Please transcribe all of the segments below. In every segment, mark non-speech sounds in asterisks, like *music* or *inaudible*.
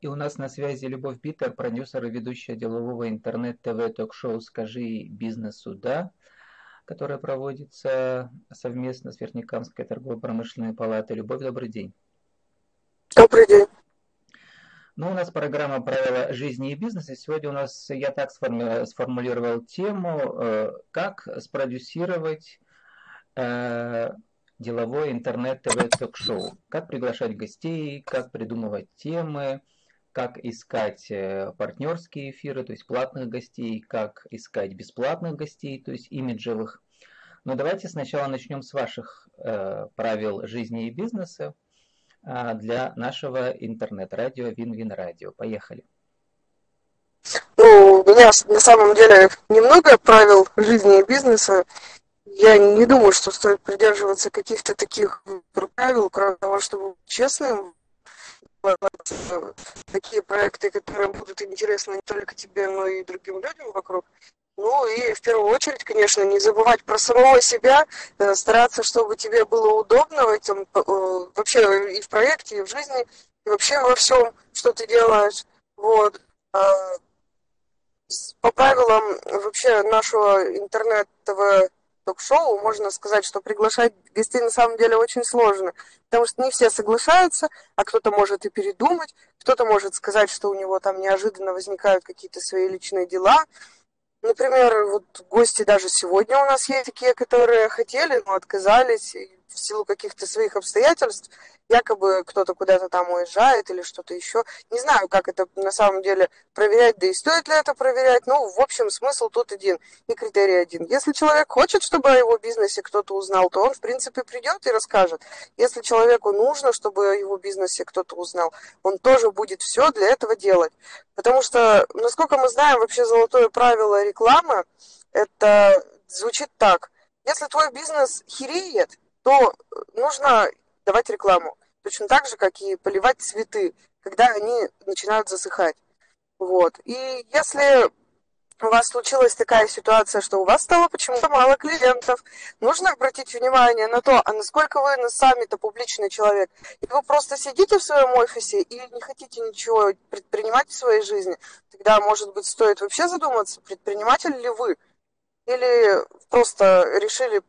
И у нас на связи Любовь Питер, продюсер и ведущая делового интернет-ТВ-ток-шоу «Скажи бизнесу да», которое проводится совместно с Верникамской торгово-промышленной палатой. Любовь, добрый день. Добрый день. Ну, у нас программа «Правила жизни и бизнеса». Сегодня у нас, я так сформулировал тему, э, как спродюсировать э, деловое интернет-ТВ-ток-шоу. Как приглашать гостей, как придумывать темы, как искать э, партнерские эфиры, то есть платных гостей, как искать бесплатных гостей, то есть имиджевых. Но давайте сначала начнем с ваших э, правил жизни и бизнеса э, для нашего интернет-радио Вин-Вин Радио. Поехали. Ну, у меня на самом деле немного правил жизни и бизнеса. Я не думаю, что стоит придерживаться каких-то таких правил, кроме того, чтобы быть честным такие проекты, которые будут интересны не только тебе, но и другим людям вокруг. Ну и в первую очередь, конечно, не забывать про самого себя, э, стараться, чтобы тебе было удобно в этом, э, вообще и в проекте, и в жизни, и вообще во всем, что ты делаешь. Вот. А, по правилам вообще нашего интернет-ТВ ток-шоу, можно сказать, что приглашать гостей на самом деле очень сложно, потому что не все соглашаются, а кто-то может и передумать, кто-то может сказать, что у него там неожиданно возникают какие-то свои личные дела. Например, вот гости даже сегодня у нас есть такие, которые хотели, но отказались в силу каких-то своих обстоятельств якобы кто-то куда-то там уезжает или что-то еще. Не знаю, как это на самом деле проверять, да и стоит ли это проверять. Ну, в общем, смысл тут один и критерий один. Если человек хочет, чтобы о его бизнесе кто-то узнал, то он, в принципе, придет и расскажет. Если человеку нужно, чтобы о его бизнесе кто-то узнал, он тоже будет все для этого делать. Потому что, насколько мы знаем, вообще золотое правило рекламы, это звучит так. Если твой бизнес хереет, то нужно давать рекламу. Точно так же, как и поливать цветы, когда они начинают засыхать. Вот. И если у вас случилась такая ситуация, что у вас стало почему-то мало клиентов, нужно обратить внимание на то, а насколько вы сами-то публичный человек. И вы просто сидите в своем офисе и не хотите ничего предпринимать в своей жизни, тогда, может быть, стоит вообще задуматься, предприниматель ли вы, или просто решили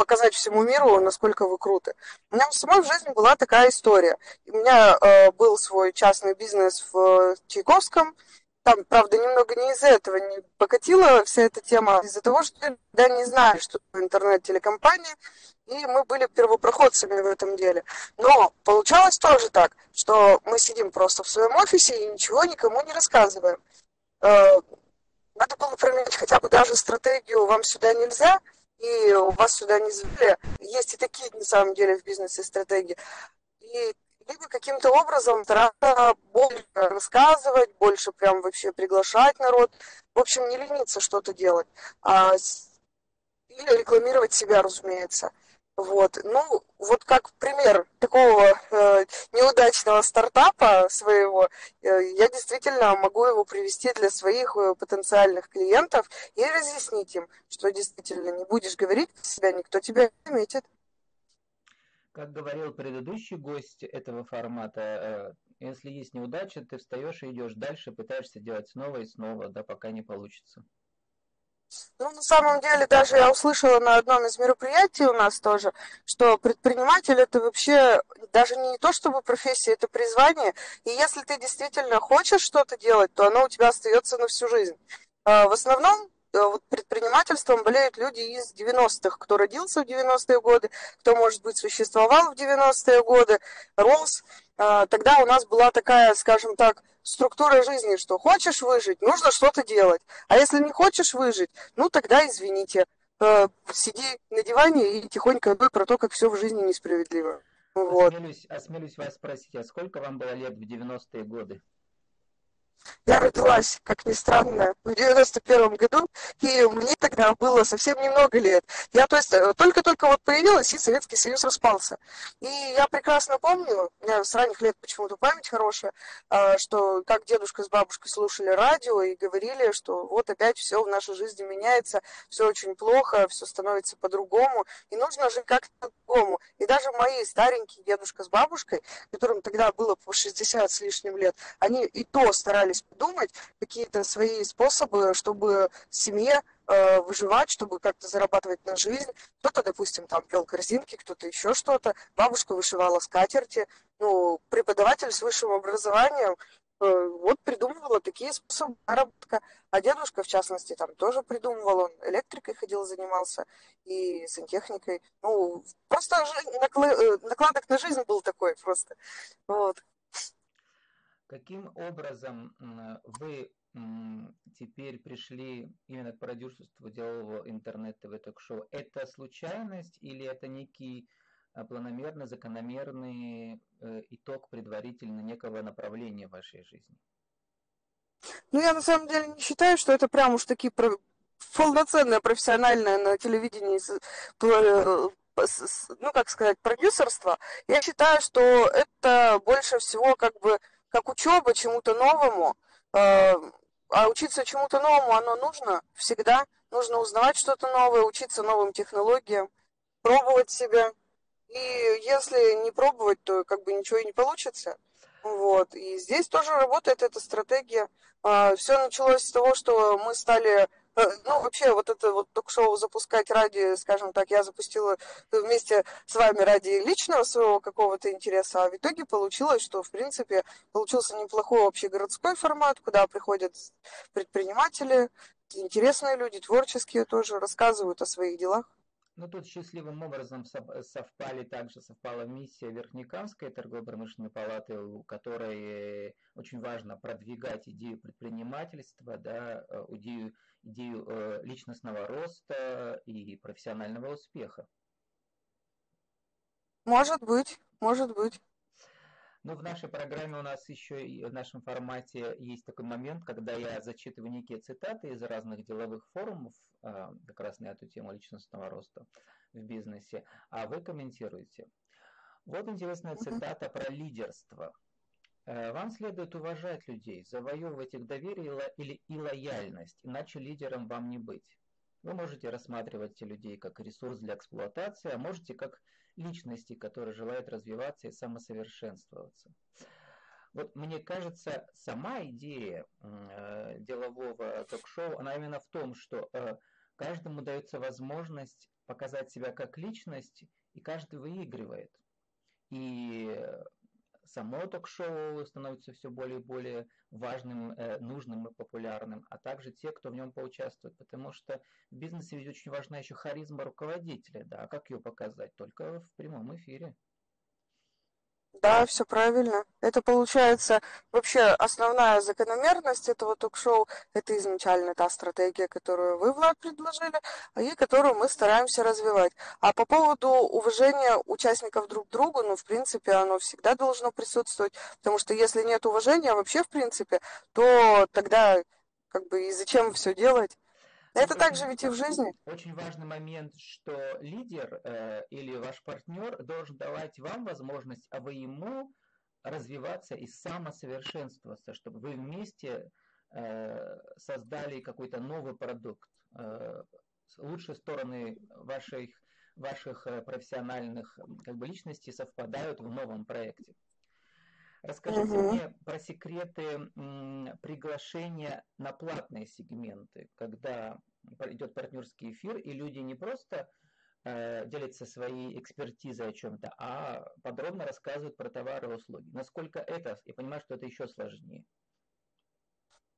показать всему миру, насколько вы круты. У меня у самой в жизни была такая история. У меня э, был свой частный бизнес в э, Чайковском. Там, правда, немного не из-за этого не покатила вся эта тема, а из-за того, что я не знаю, что интернет-телекомпания, и мы были первопроходцами в этом деле. Но получалось тоже так, что мы сидим просто в своем офисе и ничего никому не рассказываем. Э, надо было променять хотя бы даже стратегию «вам сюда нельзя», и вас сюда не звали. Есть и такие, на самом деле, в бизнесе стратегии. И либо каким-то образом стараться больше рассказывать, больше прям вообще приглашать народ. В общем, не лениться что-то делать. А, или рекламировать себя, разумеется. Вот. Ну, вот как пример такого э, неудачного стартапа своего, э, я действительно могу его привести для своих э, потенциальных клиентов и разъяснить им, что действительно не будешь говорить себя, никто тебя не заметит. Как говорил предыдущий гость этого формата, э, если есть неудача, ты встаешь и идешь дальше, пытаешься делать снова и снова, да, пока не получится. Ну, на самом деле, даже я услышала на одном из мероприятий у нас тоже, что предприниматель это вообще даже не то чтобы профессия, это призвание. И если ты действительно хочешь что-то делать, то оно у тебя остается на всю жизнь. А, в основном э, вот предпринимательством болеют люди из 90-х, кто родился в 90-е годы, кто, может быть, существовал в 90-е годы, рос. А, тогда у нас была такая, скажем так, структура жизни, что хочешь выжить, нужно что-то делать. А если не хочешь выжить, ну тогда извините, э, сиди на диване и тихонько думай про то, как все в жизни несправедливо. Вот. Осмелюсь, осмелюсь вас спросить, а сколько вам было лет в 90-е годы? Я родилась, как ни странно, в 91 году, и мне тогда было совсем немного лет. Я, то есть, э, только-только вот появилась, и Советский Союз распался. И я прекрасно помню, у меня с ранних лет почему-то память хорошая, а, что как дедушка с бабушкой слушали радио и говорили, что вот опять все в нашей жизни меняется, все очень плохо, все становится по-другому, и нужно жить как-то по-другому. И даже мои старенькие дедушка с бабушкой, которым тогда было по 60 с лишним лет, они и то старались придумать какие-то свои способы, чтобы семье э, выживать, чтобы как-то зарабатывать на жизнь. Кто-то, допустим, там плел корзинки, кто-то еще что-то. Бабушка вышивала скатерти. Ну, преподаватель с высшим образованием э, вот придумывала такие способы заработка. А дедушка, в частности, там тоже придумывал, он электрикой ходил, занимался и сантехникой. Ну, просто э, накладок на жизнь был такой просто. Вот. Каким образом вы теперь пришли именно к продюсерству делового интернет-ТВ ток-шоу? Это случайность или это некий а, планомерный, закономерный э, итог предварительно некого направления в вашей жизни? Ну, я на самом деле не считаю, что это прям уж такие про... полноценное профессиональное на телевидении э, ну, как сказать, продюсерство. Я считаю, что это больше всего как бы как учеба чему-то новому, э, а учиться чему-то новому оно нужно всегда. Нужно узнавать что-то новое, учиться новым технологиям, пробовать себя. И если не пробовать, то как бы ничего и не получится. Вот. И здесь тоже работает эта стратегия. А, Все началось с того, что мы стали ну, вообще, вот это вот ток-шоу запускать ради, скажем так, я запустила вместе с вами ради личного своего какого-то интереса, а в итоге получилось, что, в принципе, получился неплохой общегородской формат, куда приходят предприниматели, интересные люди, творческие тоже, рассказывают о своих делах. Ну, тут счастливым образом совпали, также совпала миссия Верхнекамской торгово-промышленной палаты, у которой очень важно продвигать идею предпринимательства, да, э, идею идею э, личностного роста и профессионального успеха. Может быть, может быть. Ну, в нашей программе у нас еще и в нашем формате есть такой момент, когда я зачитываю некие цитаты из разных деловых форумов, э, как раз на эту тему личностного роста в бизнесе, а вы комментируете. Вот интересная цитата про лидерство. Э, вам следует уважать людей, завоевывать их доверие или и лояльность, иначе лидером вам не быть. Вы можете рассматривать людей как ресурс для эксплуатации, а можете как личности, которые желают развиваться и самосовершенствоваться. Вот мне кажется, сама идея э, делового ток-шоу, она именно в том, что э, каждому дается возможность показать себя как личность, и каждый выигрывает. И само ток-шоу становится все более и более важным, э, нужным и популярным, а также те, кто в нем поучаствует, потому что в бизнесе ведь очень важна еще харизма руководителя, да, а как ее показать? Только в прямом эфире. Да, все правильно. Это получается вообще основная закономерность этого ток-шоу. Это изначально та стратегия, которую вы, Влад, предложили, и которую мы стараемся развивать. А по поводу уважения участников друг к другу, ну, в принципе, оно всегда должно присутствовать, потому что если нет уважения вообще, в принципе, то тогда как бы и зачем все делать? Это также ведь и в жизни. Очень важный момент, что лидер э, или ваш партнер должен давать вам возможность, а вы ему развиваться и самосовершенствоваться, чтобы вы вместе э, создали какой-то новый продукт. Э, лучшие стороны ваших, ваших э, профессиональных как бы, личностей совпадают в новом проекте. Расскажите угу. мне про секреты приглашения на платные сегменты, когда идет партнерский эфир, и люди не просто э, делятся своей экспертизой о чем-то, а подробно рассказывают про товары и услуги. Насколько это, я понимаю, что это еще сложнее.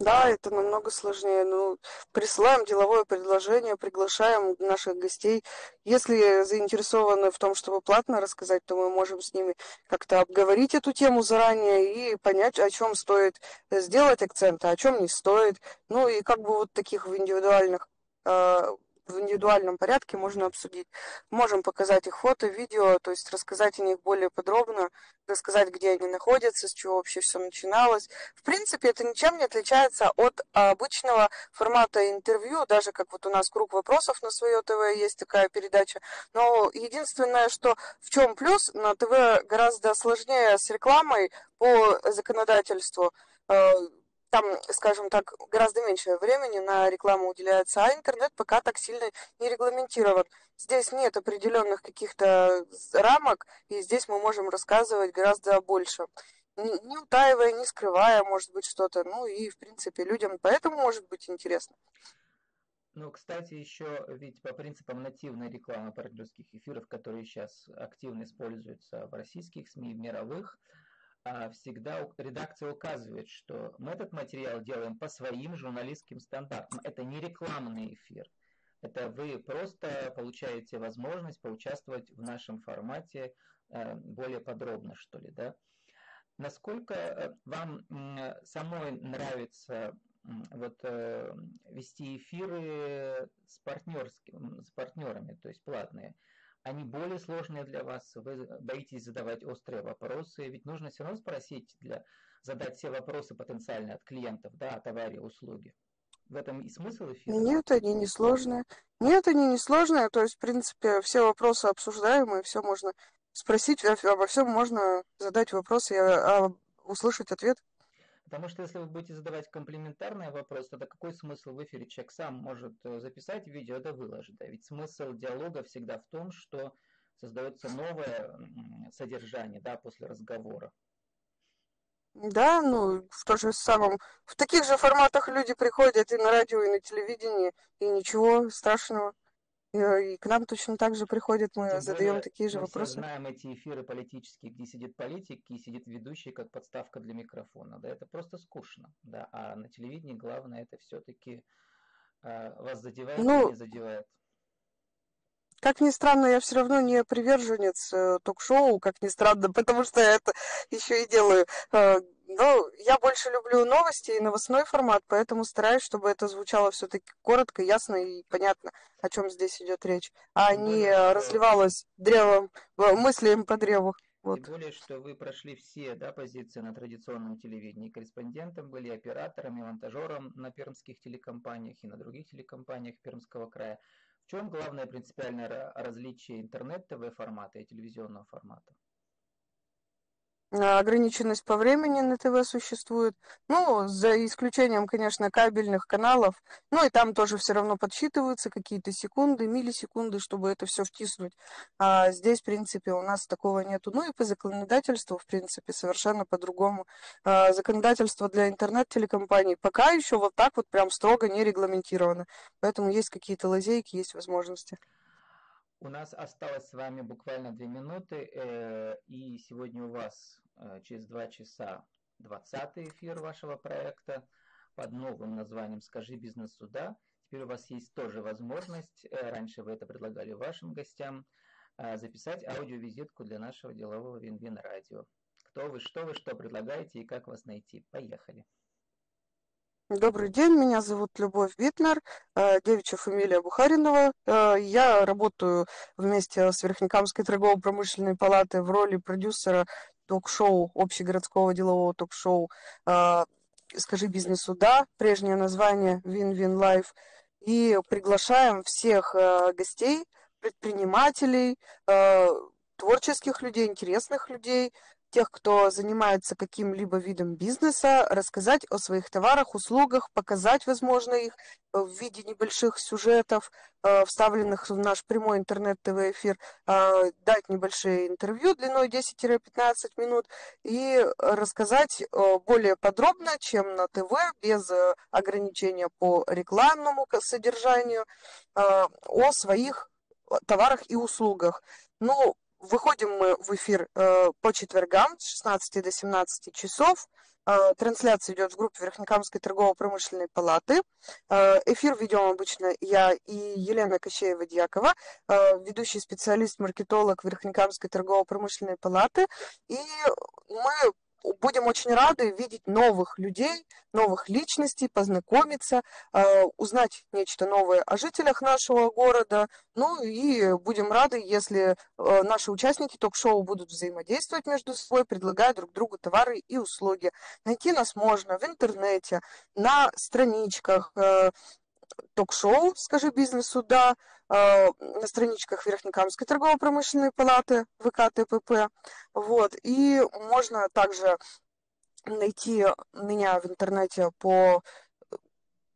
Да, это намного сложнее. Ну, присылаем деловое предложение, приглашаем наших гостей. Если заинтересованы в том, чтобы платно рассказать, то мы можем с ними как-то обговорить эту тему заранее и понять, о чем стоит сделать акцент, а о чем не стоит. Ну и как бы вот таких в индивидуальных э, в индивидуальном порядке можно обсудить. Можем показать их фото, видео, то есть рассказать о них более подробно, рассказать, где они находятся, с чего вообще все начиналось. В принципе, это ничем не отличается от обычного формата интервью, даже как вот у нас круг вопросов на свое ТВ есть такая передача. Но единственное, что в чем плюс, на ТВ гораздо сложнее с рекламой по законодательству э, там, скажем так, гораздо меньше времени на рекламу уделяется, а интернет пока так сильно не регламентирован. Здесь нет определенных каких-то рамок, и здесь мы можем рассказывать гораздо больше. Не утаивая, не скрывая, может быть, что-то. Ну и, в принципе, людям поэтому может быть интересно. Ну, кстати, еще ведь по принципам нативной рекламы партнерских эфиров, которые сейчас активно используются в российских СМИ, в мировых, всегда редакция указывает, что мы этот материал делаем по своим журналистским стандартам. Это не рекламный эфир. Это вы просто получаете возможность поучаствовать в нашем формате э, более подробно, что ли, да? Насколько э, вам самой нравится вот э, вести эфиры с, партнерским, с партнерами, то есть платные? Они более сложные для вас, вы боитесь задавать острые вопросы, ведь нужно все равно спросить, для, задать все вопросы потенциально от клиентов, да, товаре, услуге. В этом и смысл эфира? Нет, они не сложные. Нет, они не сложные, то есть, в принципе, все вопросы обсуждаемые, все можно спросить, обо всем можно задать вопросы, а услышать ответ. Потому что если вы будете задавать комплементарный вопрос, тогда какой смысл в эфире? Человек сам может э, записать видео, да выложить. Да? Ведь смысл диалога всегда в том, что создается новое содержание да, после разговора. Да, ну, в то же самом... В таких же форматах люди приходят и на радио, и на телевидении, и ничего страшного. И к нам точно так же приходят, мы Тем задаем более, такие же мы вопросы. Мы знаем эти эфиры политические, где сидит политик и сидит ведущий как подставка для микрофона. Да, это просто скучно. Да, а на телевидении главное это все-таки э, вас задевает ну, или не задевает. Как ни странно, я все равно не приверженец э, ток-шоу, как ни странно, *laughs* потому что я это еще и делаю. Э, но я больше люблю новости и новостной формат, поэтому стараюсь, чтобы это звучало все-таки коротко, ясно и понятно, о чем здесь идет речь, а не что... разливалось древом, э, мыслями по древу. Вот. Тем более, что вы прошли все да, позиции на традиционном телевидении. Корреспондентом были оператором и монтажером на пермских телекомпаниях и на других телекомпаниях Пермского края. Чем главное принципиальное различие интернет-ТВ формата и телевизионного формата? Ограниченность по времени на ТВ существует. Ну, за исключением, конечно, кабельных каналов. Ну, и там тоже все равно подсчитываются какие-то секунды, миллисекунды, чтобы это все втиснуть. А здесь, в принципе, у нас такого нету. Ну, и по законодательству, в принципе, совершенно по-другому. А законодательство для интернет-телекомпаний пока еще вот так вот прям строго не регламентировано. Поэтому есть какие-то лазейки, есть возможности. У нас осталось с вами буквально две минуты, э, и сегодня у вас через два часа 20 эфир вашего проекта под новым названием «Скажи бизнес суда». Теперь у вас есть тоже возможность, э, раньше вы это предлагали вашим гостям, записать аудиовизитку для нашего делового Вин-Вин радио. Кто вы, что вы, что предлагаете и как вас найти. Поехали. Добрый день, меня зовут Любовь Витнер, э, девичья фамилия Бухаринова. Э, я работаю вместе с Верхнекамской торгово-промышленной палатой в роли продюсера ток-шоу, общегородского делового ток-шоу э, «Скажи бизнесу да», прежнее название «Win-Win Life». И приглашаем всех гостей, предпринимателей, творческих людей, интересных людей тех, кто занимается каким-либо видом бизнеса, рассказать о своих товарах, услугах, показать, возможно, их в виде небольших сюжетов, э, вставленных в наш прямой интернет-ТВ-эфир, э, дать небольшие интервью длиной 10-15 минут и рассказать э, более подробно, чем на ТВ, без ограничения по рекламному содержанию, о своих товарах и услугах. Ну, Выходим мы в эфир э, по четвергам с 16 до 17 часов. Э, трансляция идет в группе Верхнекамской торгово-промышленной палаты. Э, эфир ведем обычно я и Елена Кощеева-Дьякова, ведущий специалист-маркетолог Верхнекамской торгово-промышленной палаты. И мы будем очень рады видеть новых людей, новых личностей, познакомиться, э, узнать нечто новое о жителях нашего города. Ну и будем рады, если э, наши участники ток-шоу будут взаимодействовать между собой, предлагая друг другу товары и услуги. Найти нас можно в интернете, на страничках, ток-шоу «Скажи бизнесу да» э, на страничках Верхнекамской торгово-промышленной палаты ВКТПП. Вот. И можно также найти меня в интернете по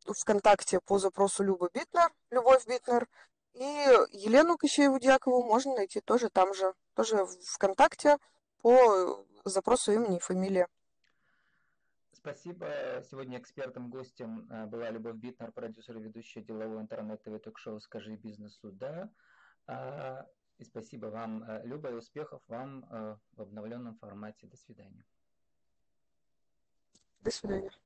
ВКонтакте по запросу Люба Битнер, Любовь Битнер. И Елену Кощееву-Дьякову можно найти тоже там же, тоже ВКонтакте по запросу имени и фамилии. Спасибо. Сегодня экспертом-гостем э, была Любовь Битнер, продюсер и ведущая делового интернет-ТВ ток-шоу «Скажи бизнесу да». А, и спасибо вам, э, Люба, и успехов вам э, в обновленном формате. До свидания. До свидания.